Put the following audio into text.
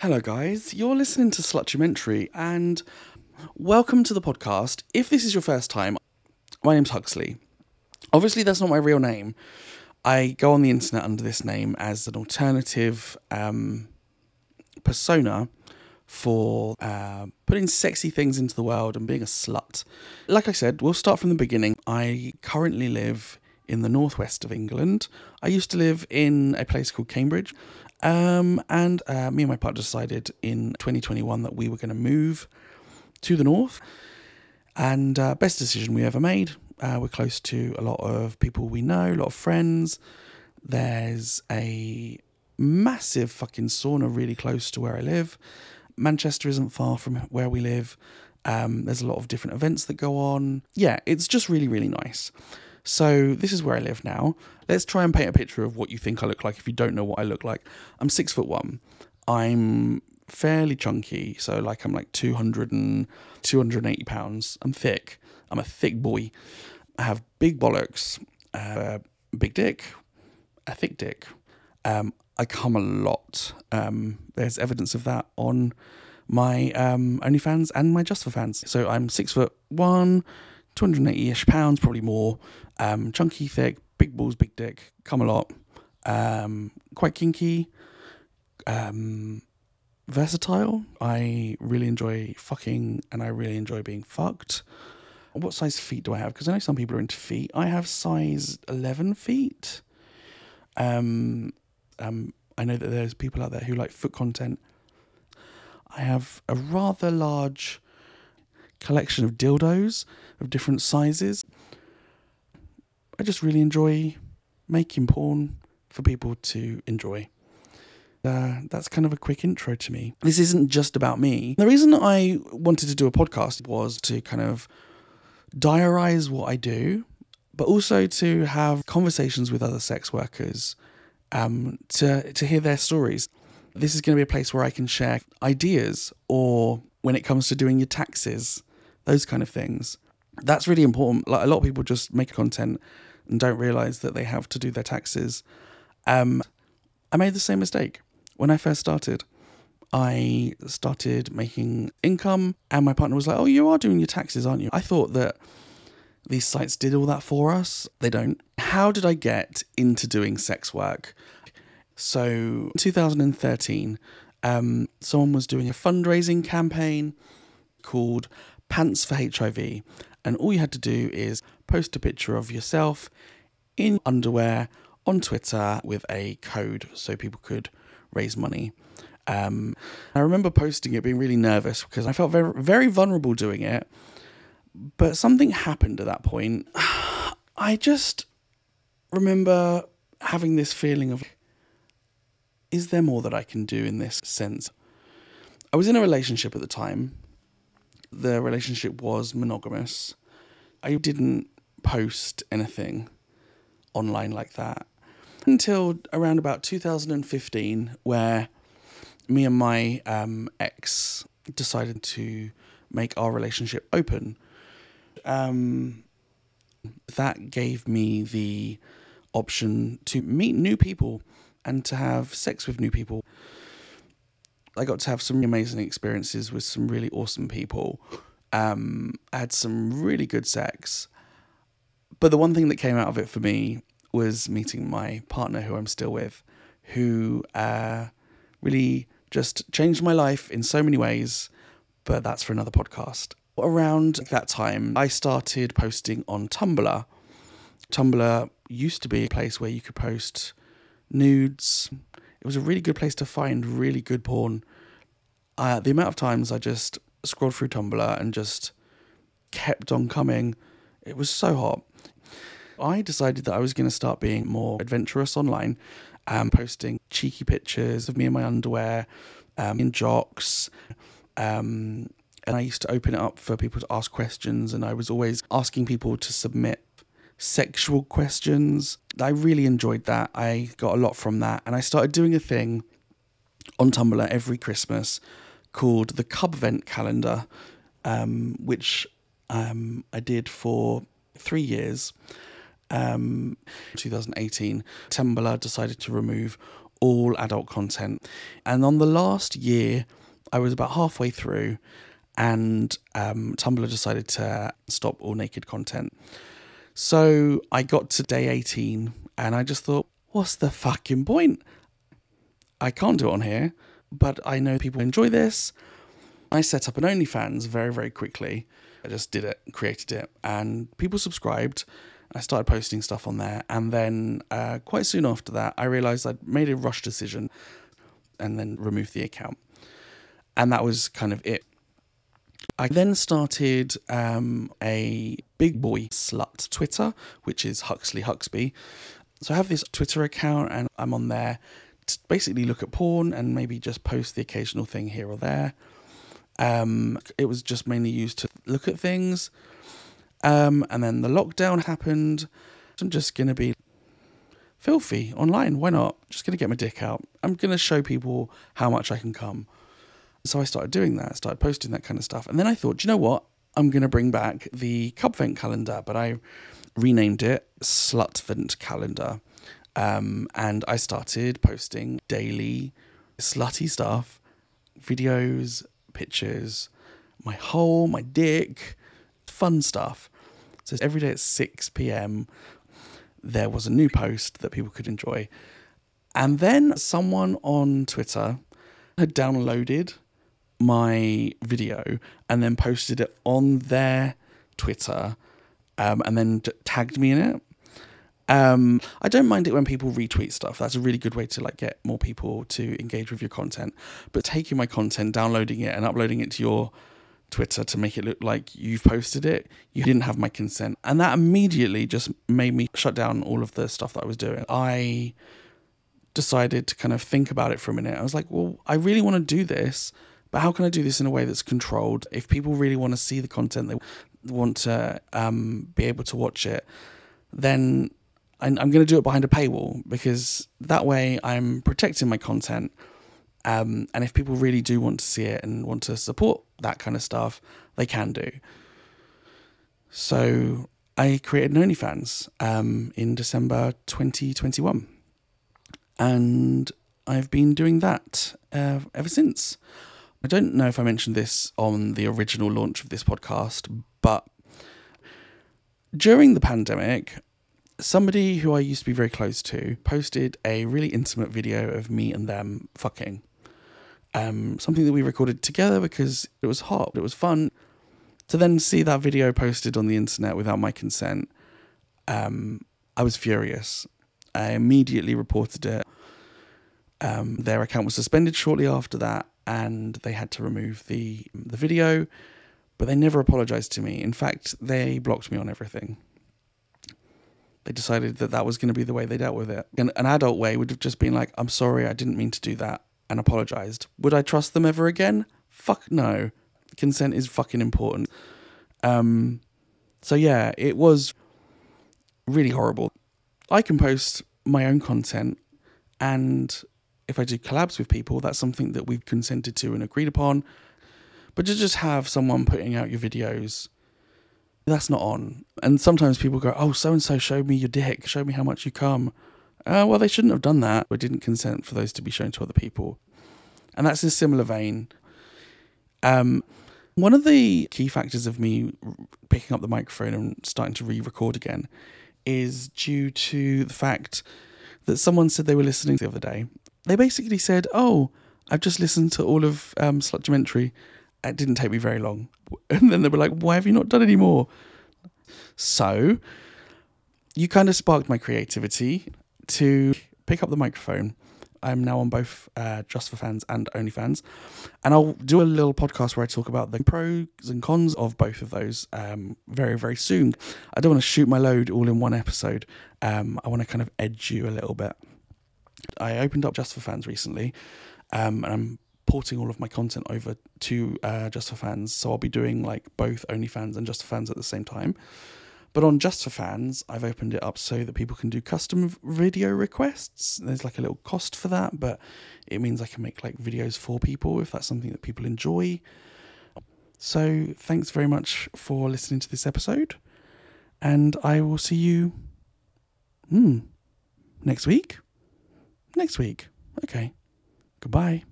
Hello, guys. You're listening to Slutumentary, and welcome to the podcast. If this is your first time, my name's Huxley. Obviously, that's not my real name. I go on the internet under this name as an alternative um, persona for uh, putting sexy things into the world and being a slut. Like I said, we'll start from the beginning. I currently live in the northwest of England. I used to live in a place called Cambridge. Um, and uh, me and my partner decided in 2021 that we were going to move to the north. And uh, best decision we ever made. Uh, we're close to a lot of people we know, a lot of friends. There's a massive fucking sauna really close to where I live. Manchester isn't far from where we live. Um, there's a lot of different events that go on. Yeah, it's just really, really nice. So this is where I live now. Let's try and paint a picture of what you think I look like if you don't know what I look like. I'm six foot one. I'm fairly chunky, so like I'm like 200 and 280 pounds. I'm thick. I'm a thick boy. I have big bollocks, a big dick, a thick dick. Um, I come a lot. Um, there's evidence of that on my um, OnlyFans and my Just for Fans. So I'm six foot one, 280 ish pounds, probably more. Um, chunky, thick, big balls, big dick, come a lot. Um, quite kinky. Um, versatile. I really enjoy fucking and I really enjoy being fucked. What size feet do I have? Because I know some people are into feet. I have size 11 feet. Um, um, I know that there's people out there who like foot content. I have a rather large collection of dildos of different sizes. I just really enjoy making porn for people to enjoy. Uh, that's kind of a quick intro to me. This isn't just about me. The reason I wanted to do a podcast was to kind of diarize what I do, but also to have conversations with other sex workers um, to, to hear their stories. This is going to be a place where I can share ideas or when it comes to doing your taxes, those kind of things. That's really important. Like a lot of people just make content and don't realize that they have to do their taxes. Um, I made the same mistake when I first started. I started making income, and my partner was like, Oh, you are doing your taxes, aren't you? I thought that these sites did all that for us. They don't. How did I get into doing sex work? So, in 2013, um, someone was doing a fundraising campaign called Pants for HIV. And all you had to do is post a picture of yourself in underwear on Twitter with a code so people could raise money. Um, I remember posting it, being really nervous because I felt very, very vulnerable doing it. But something happened at that point. I just remember having this feeling of is there more that I can do in this sense? I was in a relationship at the time. The relationship was monogamous. I didn't post anything online like that until around about 2015, where me and my um, ex decided to make our relationship open. Um, that gave me the option to meet new people and to have sex with new people. I got to have some amazing experiences with some really awesome people. Um, I had some really good sex. But the one thing that came out of it for me was meeting my partner, who I'm still with, who uh, really just changed my life in so many ways. But that's for another podcast. Around that time, I started posting on Tumblr. Tumblr used to be a place where you could post nudes. It was a really good place to find really good porn. Uh, the amount of times I just scrolled through Tumblr and just kept on coming, it was so hot. I decided that I was going to start being more adventurous online, um, posting cheeky pictures of me in my underwear, um, in jocks. Um, and I used to open it up for people to ask questions, and I was always asking people to submit sexual questions. I really enjoyed that. I got a lot from that. And I started doing a thing on Tumblr every Christmas called the Cub Vent Calendar, um, which um, I did for three years. Um, 2018, Tumblr decided to remove all adult content. And on the last year, I was about halfway through, and um, Tumblr decided to stop all naked content. So I got to day 18, and I just thought, what's the fucking point? I can't do it on here, but I know people enjoy this. I set up an OnlyFans very, very quickly. I just did it, created it, and people subscribed. I started posting stuff on there, and then uh, quite soon after that, I realized I'd made a rush decision and then removed the account. And that was kind of it. I then started um, a big boy slut Twitter, which is Huxley Huxby. So I have this Twitter account, and I'm on there to basically look at porn and maybe just post the occasional thing here or there. Um, it was just mainly used to look at things. Um, and then the lockdown happened. I'm just going to be filthy online. Why not? Just going to get my dick out. I'm going to show people how much I can come. So I started doing that, started posting that kind of stuff. And then I thought, you know what? I'm going to bring back the Cubvent calendar, but I renamed it Slutvent calendar. Um, and I started posting daily slutty stuff, videos, pictures, my hole, my dick, fun stuff. So every day at 6 p.m., there was a new post that people could enjoy. And then someone on Twitter had downloaded my video and then posted it on their Twitter um, and then tagged me in it. Um, I don't mind it when people retweet stuff. That's a really good way to like get more people to engage with your content. But taking my content, downloading it, and uploading it to your Twitter to make it look like you've posted it, you didn't have my consent, and that immediately just made me shut down all of the stuff that I was doing. I decided to kind of think about it for a minute. I was like, well, I really want to do this, but how can I do this in a way that's controlled? If people really want to see the content, they want to um, be able to watch it, then I'm, going to do it behind a paywall because that way I'm protecting my content. Um, and if people really do want to see it and want to support that kind of stuff, they can do. So I created an OnlyFans um, in December 2021. And I've been doing that uh, ever since. I don't know if I mentioned this on the original launch of this podcast, but during the pandemic, somebody who I used to be very close to posted a really intimate video of me and them fucking. Um, something that we recorded together because it was hot, it was fun. To then see that video posted on the internet without my consent, um, I was furious. I immediately reported it. Um, their account was suspended shortly after that, and they had to remove the the video. But they never apologized to me. In fact, they blocked me on everything they decided that that was going to be the way they dealt with it. An, an adult way would have just been like, I'm sorry, I didn't mean to do that, and apologized. Would I trust them ever again? Fuck no. Consent is fucking important. Um, so yeah, it was really horrible. I can post my own content, and if I do collabs with people, that's something that we've consented to and agreed upon. But to just have someone putting out your videos that's not on. And sometimes people go, oh, so and so showed me your dick, showed me how much you come. Uh, well, they shouldn't have done that. We didn't consent for those to be shown to other people. And that's a similar vein. Um, one of the key factors of me picking up the microphone and starting to re record again is due to the fact that someone said they were listening the other day. They basically said, Oh, I've just listened to all of um, it didn't take me very long. And then they were like, why have you not done any more? So you kind of sparked my creativity to pick up the microphone. I'm now on both uh, Just for Fans and OnlyFans. And I'll do a little podcast where I talk about the pros and cons of both of those um, very, very soon. I don't want to shoot my load all in one episode. Um, I want to kind of edge you a little bit. I opened up Just for Fans recently, um, and I'm porting all of my content over to uh, Just for Fans. So I'll be doing like both OnlyFans and Just for Fans at the same time. But on Just for Fans, I've opened it up so that people can do custom video requests. There's like a little cost for that, but it means I can make like videos for people if that's something that people enjoy. So thanks very much for listening to this episode. And I will see you hmm, next week. Next week. Okay. Goodbye.